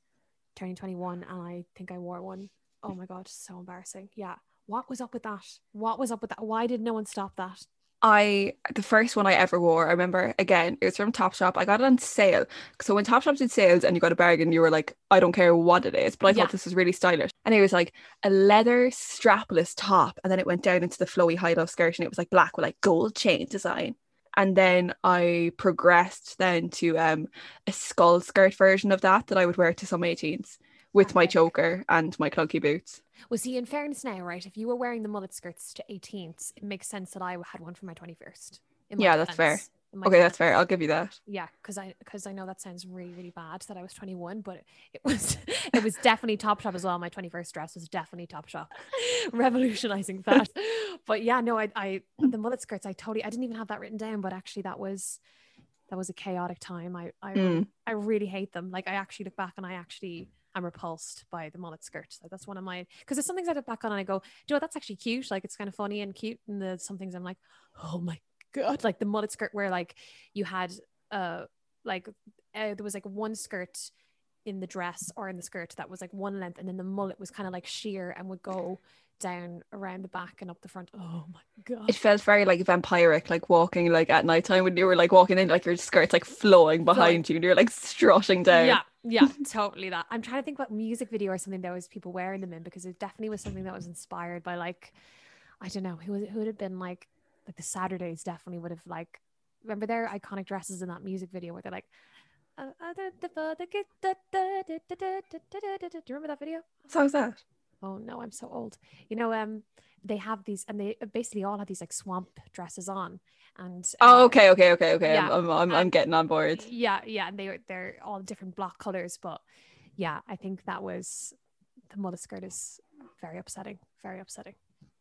[SPEAKER 1] turning 21 and I think I wore one. Oh my god, so embarrassing. Yeah. What was up with that? What was up with that? Why did no one stop that?
[SPEAKER 2] I the first one I ever wore I remember again it was from Topshop I got it on sale so when Topshop did sales and you got a bargain you were like I don't care what it is but I
[SPEAKER 1] Yeah.
[SPEAKER 2] thought this was really stylish and it was like a leather strapless top and then it went down into the flowy high low skirt and it was like black with like gold chain design and then I progressed then to um a skull skirt version of that that I would wear to some 18s with my choker and my clunky boots
[SPEAKER 1] Well, see, in fairness now, right? If you were wearing the mullet skirts to 18th, it makes sense that I had one for my 21st. my
[SPEAKER 2] Yeah, that's fair.
[SPEAKER 1] defense.
[SPEAKER 2] Okay that's fair I'll give you that
[SPEAKER 1] Yeah, because I because I know that sounds really really bad that I was 21, but it was it was definitely Topshop as well. My 21st dress was definitely Topshop, revolutionizing that. But yeah, no, I I the mullet skirts I totally I didn't even have that written down, but actually that was that was a chaotic time. I I
[SPEAKER 2] Mm.
[SPEAKER 1] I really hate them. Like I actually look back and I actually am repulsed by the mullet skirt. Like, that's one of my because there's some things I look back on and I go, Do you know what, that's actually cute. Like it's kind of funny and cute, and there's some things I'm like, oh my god, like the mullet skirt where like you had uh like uh, there was like one skirt in the dress or in the skirt that was like one length and then the mullet was kind of like sheer and would go down around the back and up the front. Oh my god!
[SPEAKER 2] It felt very like vampiric, like walking like at nighttime when you were like walking in, like your skirt's like flowing behind so, you, and you're like strutting down.
[SPEAKER 1] Yeah, yeah, totally that. I'm trying to think what music video or something that was people wearing them in because it definitely was something that was inspired by like, I don't know who was who would have been like like the Saturdays definitely would have like remember their iconic dresses in that music video where they're like. Do you remember that video?
[SPEAKER 2] What song is that?
[SPEAKER 1] Oh no, I'm so old. You know, um, they have these, and they basically all have these like swamp dresses on, and
[SPEAKER 2] Oh,
[SPEAKER 1] uh,
[SPEAKER 2] okay, okay, okay, okay.
[SPEAKER 1] yeah,
[SPEAKER 2] I'm, I'm, I'm, I'm getting on board.
[SPEAKER 1] Yeah, yeah, and they they're all different block colors, but yeah, I think that was the mother skirt is very upsetting, very upsetting.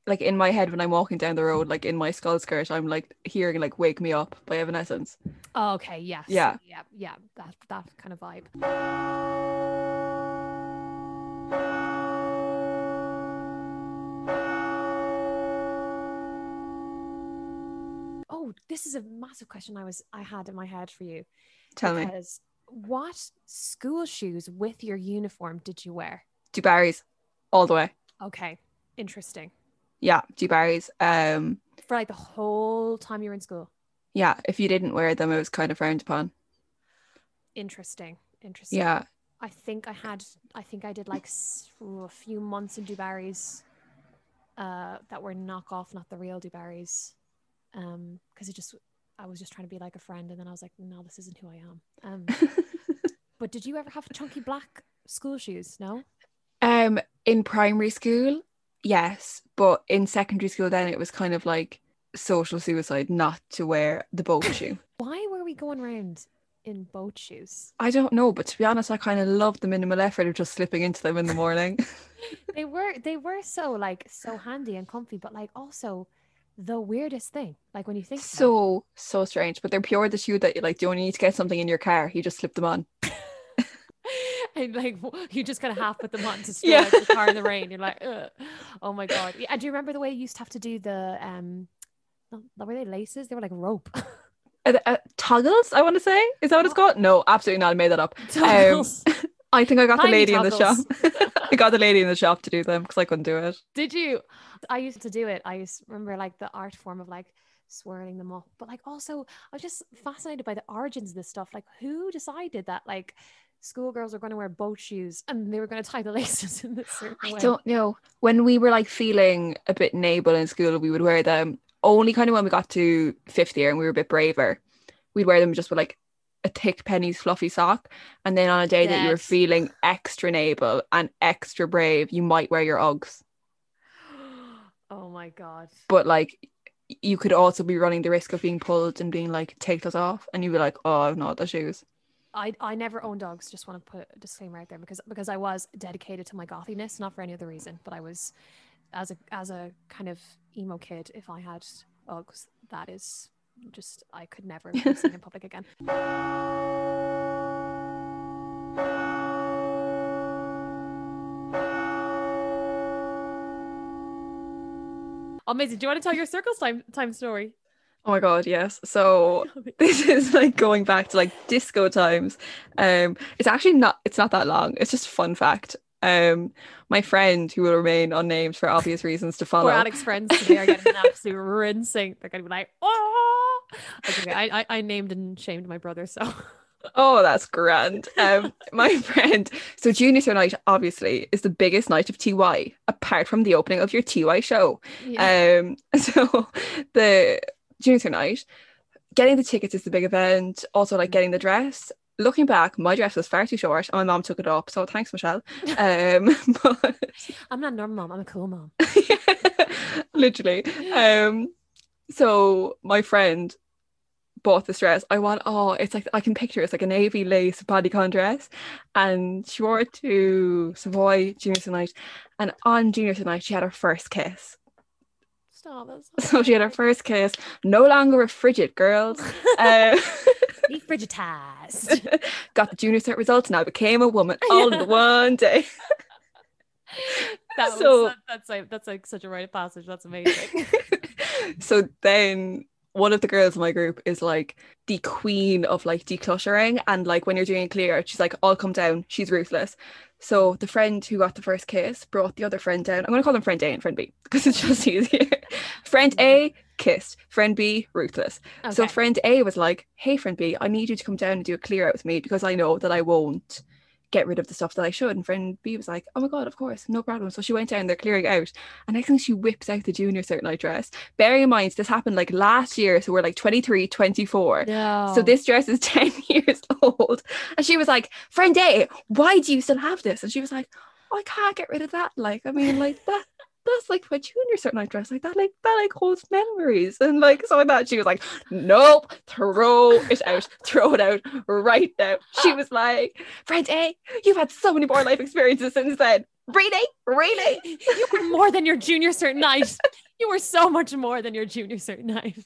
[SPEAKER 2] Like in my head when I'm walking down the road, like in my skull skirt, I'm like hearing like "Wake Me Up" by Evanescence.
[SPEAKER 1] Oh, okay, yes,
[SPEAKER 2] Yeah.
[SPEAKER 1] yeah, yeah, that that kind of vibe. Oh, this is a massive question I was I had in my head for you.
[SPEAKER 2] Tell me,
[SPEAKER 1] what school shoes with your uniform did you wear?
[SPEAKER 2] Dubarrys all the way.
[SPEAKER 1] Okay, interesting.
[SPEAKER 2] Yeah, Dubarrys. Um,
[SPEAKER 1] For like the whole time you were in school.
[SPEAKER 2] yeah. If you didn't wear them, it was kind of frowned upon.
[SPEAKER 1] Interesting. Interesting.
[SPEAKER 2] Yeah,
[SPEAKER 1] I think I had, I think I did like a few months in Dubarry's uh, that were knockoff, not the real Dubarry's. Um, because it just, I was just trying to be like a friend, and then I was like, no, this isn't who I am. Um, but did you ever have chunky black school shoes? No.
[SPEAKER 2] Um, in primary school, yes, but in secondary school, then it was kind of like social suicide not to wear the boat shoe.
[SPEAKER 1] Why were we going around in boat shoes?
[SPEAKER 2] I don't know, but to be honest, I kind of love the minimal effort of just slipping into them in the morning.
[SPEAKER 1] They were, they were so like so handy and comfy, but like also the weirdest thing. Like when you think
[SPEAKER 2] so so strange, but they're pure the shoe that you like. Don't need to get something in your car. You just slip them on.
[SPEAKER 1] and like you just kind of half put them on to
[SPEAKER 2] Yeah.
[SPEAKER 1] steal out the car in the rain. You're like, Ugh. oh my god. Yeah, and do you remember the way you used to have to do the um, were they laces? They were like rope.
[SPEAKER 2] Uh, uh, toggles, I want to say. Is that what it's called? No, absolutely not. I made that up.
[SPEAKER 1] Toggles.
[SPEAKER 2] I think I got the
[SPEAKER 1] Tiny
[SPEAKER 2] lady in the shop. I got the lady in the shop to do them because I couldn't do it.
[SPEAKER 1] Did you? I used to do it. I used remember like the art form of like swirling them up, but like also I was just fascinated by the origins of this stuff. Like who decided that like schoolgirls were going to wear boat shoes and they were going to tie the laces in this certain
[SPEAKER 2] I
[SPEAKER 1] way?
[SPEAKER 2] don't know. When we were like feeling a bit enable in school, we would wear them only kind of when we got to fifth year and we were a bit braver. We'd wear them just with like a thick Penneys fluffy sock. And then on a day that you were
[SPEAKER 1] Yes.
[SPEAKER 2] feeling extra enable and extra brave, you might wear your Uggs.
[SPEAKER 1] oh my god.
[SPEAKER 2] But like you could also be running the risk of being pulled and being like, take those off. And you'd be like, oh, I've not the shoes.
[SPEAKER 1] I I never owned Uggs. Just want to put a disclaimer out there because because I was dedicated to my gothiness, not for any other reason. But I was as a as a kind of emo kid. If I had Uggs, that is just I could never seen in public again. Amazing. Do you want to tell your circles time time story?
[SPEAKER 2] Oh my god, yes. So this is like going back to like disco times. Um, it's actually not. It's not that long. It's just a fun fact. Um, my friend who will remain unnamed for obvious reasons to follow.
[SPEAKER 1] Poor Alex friends today are getting an absolute rinsing. They're gonna be like, oh. Okay, I, I I named and shamed my brother, so
[SPEAKER 2] Oh, that's grand. Um, my friend. So Junior Night obviously is the biggest night of TY, apart from the opening of your TY show.
[SPEAKER 1] yeah.
[SPEAKER 2] Um, so the Junior Night, getting the tickets is the big event. Also, like getting the dress. Looking back, my dress was far too short, and my mom took it up. So thanks, Michelle. Um, but
[SPEAKER 1] I'm not a normal mom. I'm a cool mom.
[SPEAKER 2] literally. Um, so my friend bought this dress. I want oh, it's like I can picture it. it's like a navy lace bodycon dress, and she wore it to Savoy Junior Night, and on Junior Night she had her first kiss.
[SPEAKER 1] Stop. That's
[SPEAKER 2] So she had her first kiss. No longer a frigid girls. Uh,
[SPEAKER 1] Be frigidized.
[SPEAKER 2] got the junior cert results. and I became a woman all in one day.
[SPEAKER 1] That was
[SPEAKER 2] So-
[SPEAKER 1] that- that's like that's like such a rite of passage. That's amazing.
[SPEAKER 2] So then one of the girls in my group is like the queen of like decluttering and like when you're doing a clear out she's like I'll come down. She's ruthless. So the friend who got the first kiss brought the other friend down. I'm going to call them friend A and friend B because it's just easier. Friend A kissed. Friend B ruthless. So friend A was like hey friend B I need you to come down and do a clear out with me because I know that I won't get rid of the stuff that I should. And friend B was like oh my god of course no problem. So she went down there clearing out. And next thing she whips out the junior cert night dress. Bearing in mind this happened like last year. So we're like 23 24
[SPEAKER 1] no.
[SPEAKER 2] so this dress is 10 years old. And she was like friend A why do you still have this? And she was like I can't get rid of that. Like, I mean, like that. That's like my junior cert night dress, like that, like that, like holds memories, and like so that she was like, "Nope, throw it out, throw it out right now." She was like, "Friend A, you've had so many more life experiences since then. Really, really,
[SPEAKER 1] you were more than your junior cert night. You were so much more than your junior cert night."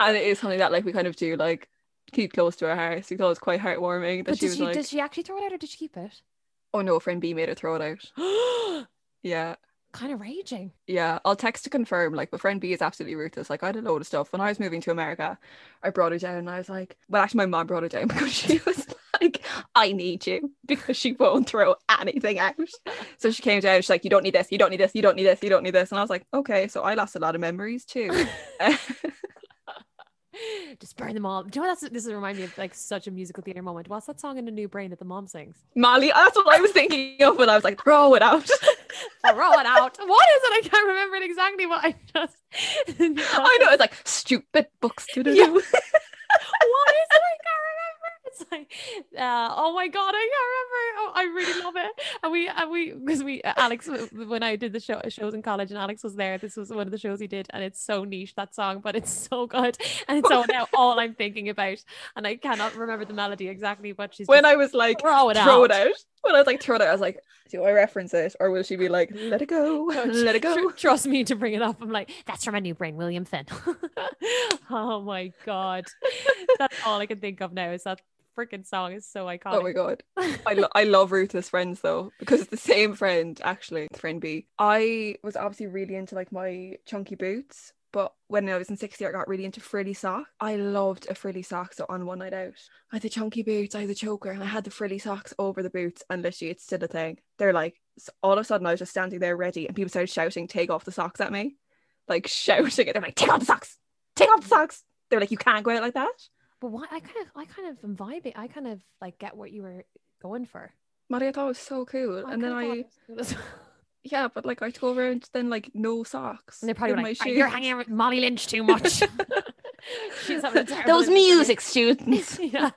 [SPEAKER 2] And it is something that like we kind of do like keep close to our hearts. Thought it was quite heartwarming that
[SPEAKER 1] But
[SPEAKER 2] she
[SPEAKER 1] did
[SPEAKER 2] was
[SPEAKER 1] she,
[SPEAKER 2] like,
[SPEAKER 1] did she actually throw it out or did she keep it?
[SPEAKER 2] "Oh no, friend B made her throw it out." Yeah.
[SPEAKER 1] Kind of raging.
[SPEAKER 2] Yeah, I'll text to confirm. Like, my friend B is absolutely ruthless. Like, I had a load of stuff. When I was moving to America, I brought her down and I was like, well, actually, my mom brought her down because she was like, I need you because she won't throw anything out. So she came down. She's like, you don't need this, you don't need this, you don't need this, you don't need this. And I was like, okay. So I lost a lot of memories too.
[SPEAKER 1] Just burn them all. Do you know what that's this is remind me of like such a musical theater moment. What's that song in the New Brain that the mom sings?
[SPEAKER 2] Molly, uh, that's what I was thinking of when I was like, throw it out.
[SPEAKER 1] Throw it out. What is it? I can't remember it exactly what I just
[SPEAKER 2] I know it's like stupid books to do.
[SPEAKER 1] Yeah. what is it? I can't remember. It's like, uh, oh my god, I can't remember. Oh, I really love it. And we, and we, because we, uh, Alex, when I did the show shows in college, and Alex was there. This was one of the shows he did, and it's so niche that song, but it's so good. And it's so now all I'm thinking about, and I cannot remember the melody exactly, but she's
[SPEAKER 2] When I was like,
[SPEAKER 1] throw it
[SPEAKER 2] throw
[SPEAKER 1] out.
[SPEAKER 2] it out. When I was like, throw it out, I was like, do I reference it? Or will she be like, let it go,
[SPEAKER 1] No,
[SPEAKER 2] let it
[SPEAKER 1] tr-
[SPEAKER 2] go?
[SPEAKER 1] trust me to bring it up. I'm like, that's from A New Brain, William Finn. oh my god, that's all I can think of now. Is that freaking song is so iconic.
[SPEAKER 2] Oh my god. I, lo- I love ruthless friends though because it's the same friend actually friend B I was obviously really into like my chunky boots but when I was in sixth year I got really into frilly socks. I loved a frilly sock so on one night out I had the chunky boots I had the choker and I had the frilly socks over the boots and literally it's still a thing they're like all of a sudden I was just standing there ready and people started shouting take off the socks at me like shouting it they're like take off the socks take off the socks they're like you can't go out like that
[SPEAKER 1] But what I kind of, I kind of am vibing. I kind of like get what you were going for.
[SPEAKER 2] Maddie I thought it was so cool and then I
[SPEAKER 1] good as well.
[SPEAKER 2] Yeah, but like I'd go around then like no socks.
[SPEAKER 1] And they're probably like,
[SPEAKER 2] my
[SPEAKER 1] "Right, "You're hanging out with Molly Lynch too much." She's having a
[SPEAKER 2] Those music students.
[SPEAKER 1] yeah.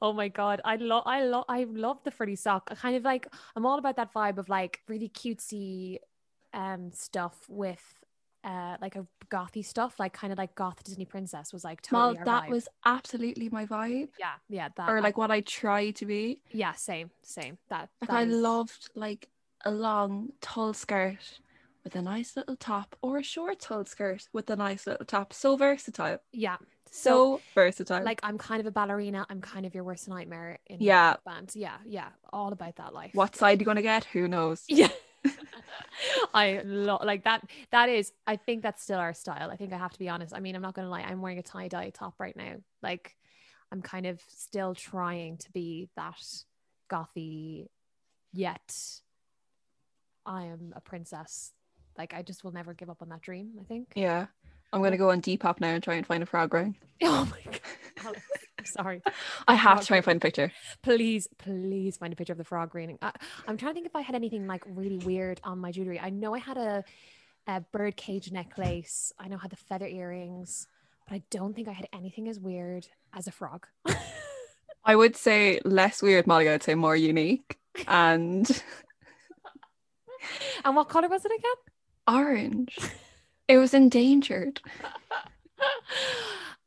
[SPEAKER 1] Oh my god, I love, I love, I love the frilly sock. I kind of like, I'm all about that vibe of like really cutesy, um, stuff with, uh, like a gothy stuff, like kind of like goth Disney princess was like
[SPEAKER 2] Well,
[SPEAKER 1] totally. our
[SPEAKER 2] that
[SPEAKER 1] vibe.
[SPEAKER 2] was absolutely my vibe.
[SPEAKER 1] yeah, yeah, that
[SPEAKER 2] Or like what I try to be.
[SPEAKER 1] yeah, same, same. That,
[SPEAKER 2] Like
[SPEAKER 1] that
[SPEAKER 2] I
[SPEAKER 1] is-
[SPEAKER 2] loved like a long tall skirt with a nice little top or a short tall skirt with a nice little top. So versatile.
[SPEAKER 1] yeah.
[SPEAKER 2] So, versatile.
[SPEAKER 1] like I'm kind of a ballerina. I'm kind of your worst nightmare in
[SPEAKER 2] Yeah.
[SPEAKER 1] band. Yeah, yeah, all about that life.
[SPEAKER 2] what side you gonna get? Who knows?
[SPEAKER 1] Yeah. I love like that. That is, I think that's still our style. I think I have to be honest. I mean, I'm not gonna lie. I'm wearing a tie dye top right now. Like, I'm kind of still trying to be that gothy, yet I am a princess. Like, I just will never give up on that dream. I think.
[SPEAKER 2] Yeah. I'm gonna go on Depop now and try and find a frog ring.
[SPEAKER 1] Oh my god, sorry.
[SPEAKER 2] I have
[SPEAKER 1] Frog
[SPEAKER 2] to try and find a picture.
[SPEAKER 1] please please find a picture of the frog raining I, i'm trying to think if i had anything like really weird on my jewelry i know i had a, a bird cage necklace i know I had the feather earrings but i don't think i had anything as weird as a frog
[SPEAKER 2] I would say less weird, Molly. I'd say more unique and
[SPEAKER 1] and what color was it again
[SPEAKER 2] orange. It was endangered.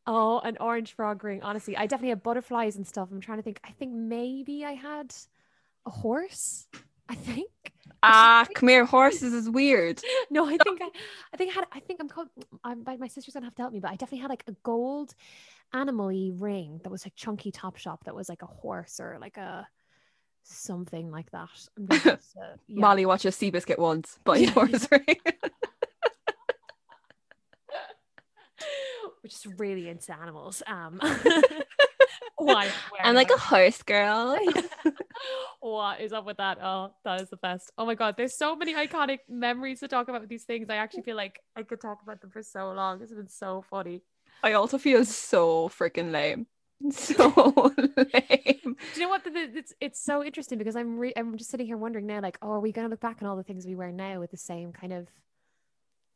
[SPEAKER 1] Oh an orange frog ring honestly i definitely had butterflies and stuff i'm trying to think i think maybe i had a horse i think
[SPEAKER 2] Ah, come here. Horses is weird.
[SPEAKER 1] no, I think I, I think I had. I think I'm called. I'm. My my sister's gonna have to help me, but I definitely had like a gold, animal-y ring that was like chunky Topshop that was like a horse or like a something like that. I'm to- yeah.
[SPEAKER 2] Molly watches Seabiscuit once, but
[SPEAKER 1] Yeah.
[SPEAKER 2] horse ring.
[SPEAKER 1] Which is really into animals. Um, why?
[SPEAKER 2] I'm like a horse girl.
[SPEAKER 1] what is up with that? Oh, that is the best. Oh my god, there's so many iconic memories to talk about with these things. I actually feel like I could talk about them for so long. It's been so funny.
[SPEAKER 2] I also feel so freaking lame. So lame.
[SPEAKER 1] Do you know what? The- the- It's it's so interesting because I'm re- I'm just sitting here wondering now, like, oh, are we gonna look back on all the things we wear now with the same kind of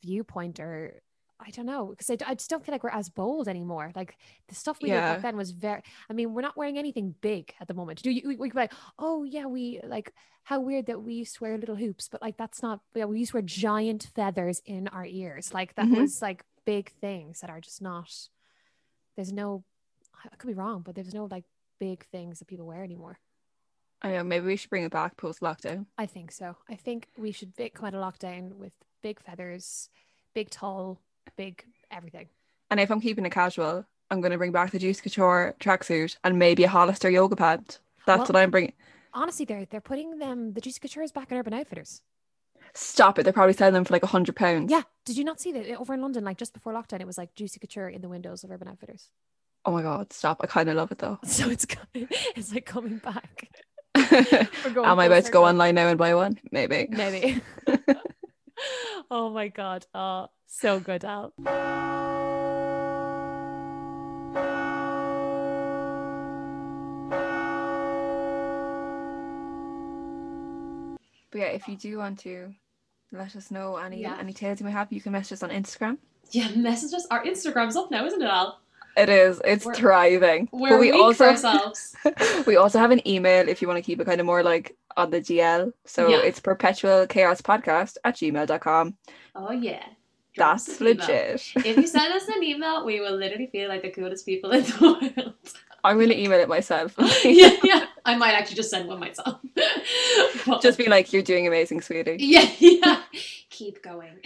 [SPEAKER 1] viewpoint, or I don't know because I just don't feel like we're as bold anymore. Like the stuff we did
[SPEAKER 2] Yeah.
[SPEAKER 1] back then was very. I mean, we're not wearing anything big at the moment. Do you? We, we could be like, oh yeah, we like how weird that we used to wear little hoops, but like that's not. Yeah, we used to wear giant feathers in our ears. Like that
[SPEAKER 2] Mhm.
[SPEAKER 1] was like big things that are just not. There's no. I could be wrong, but there's no like big things that people wear anymore.
[SPEAKER 2] I know maybe we should bring it back post lockdown.
[SPEAKER 1] I think so. I think we should come out of lockdown with big feathers, big tall, big everything.
[SPEAKER 2] And if I'm keeping it casual, I'm going to bring back the Juicy Couture tracksuit and maybe a Hollister yoga pant. That's
[SPEAKER 1] Well-
[SPEAKER 2] what I'm bringing.
[SPEAKER 1] Honestly, they're they're putting them the Juicy Coutures back in Urban Outfitters.
[SPEAKER 2] Stop it! They're probably selling them for like a hundred pounds.
[SPEAKER 1] Yeah. Did you not see that over in London, like just before lockdown, it was like Juicy Couture in the windows of Urban Outfitters.
[SPEAKER 2] Oh my god! Stop! I kind of love it though.
[SPEAKER 1] So it's it's like coming back.
[SPEAKER 2] Am I about to go online now and buy one? Maybe.
[SPEAKER 1] Maybe. oh my god. Oh, so good, Al.
[SPEAKER 2] But yeah, if you do want to let us know any
[SPEAKER 3] Yeah.
[SPEAKER 2] any tales you may have, you can message us on Instagram.
[SPEAKER 3] Yeah, message us. Our Instagram's up now, isn't it, Al?
[SPEAKER 2] It is. It's
[SPEAKER 3] We're-
[SPEAKER 2] thriving.
[SPEAKER 3] We're
[SPEAKER 2] but we
[SPEAKER 3] weak for
[SPEAKER 2] also
[SPEAKER 3] ourselves.
[SPEAKER 2] we also have an email if you want to keep it kind of more like on the GL. So
[SPEAKER 3] Yeah.
[SPEAKER 2] it's perpetual chaos podcast at gmail.com.
[SPEAKER 3] Oh yeah. Drop
[SPEAKER 2] That's legit.
[SPEAKER 3] If you send us an email, we will literally feel like the coolest people in the world.
[SPEAKER 2] I'm gonna email it myself.
[SPEAKER 3] yeah, yeah. I might actually just send one myself.
[SPEAKER 2] Just be like, you're doing amazing, sweetie.
[SPEAKER 3] yeah, yeah. Keep going.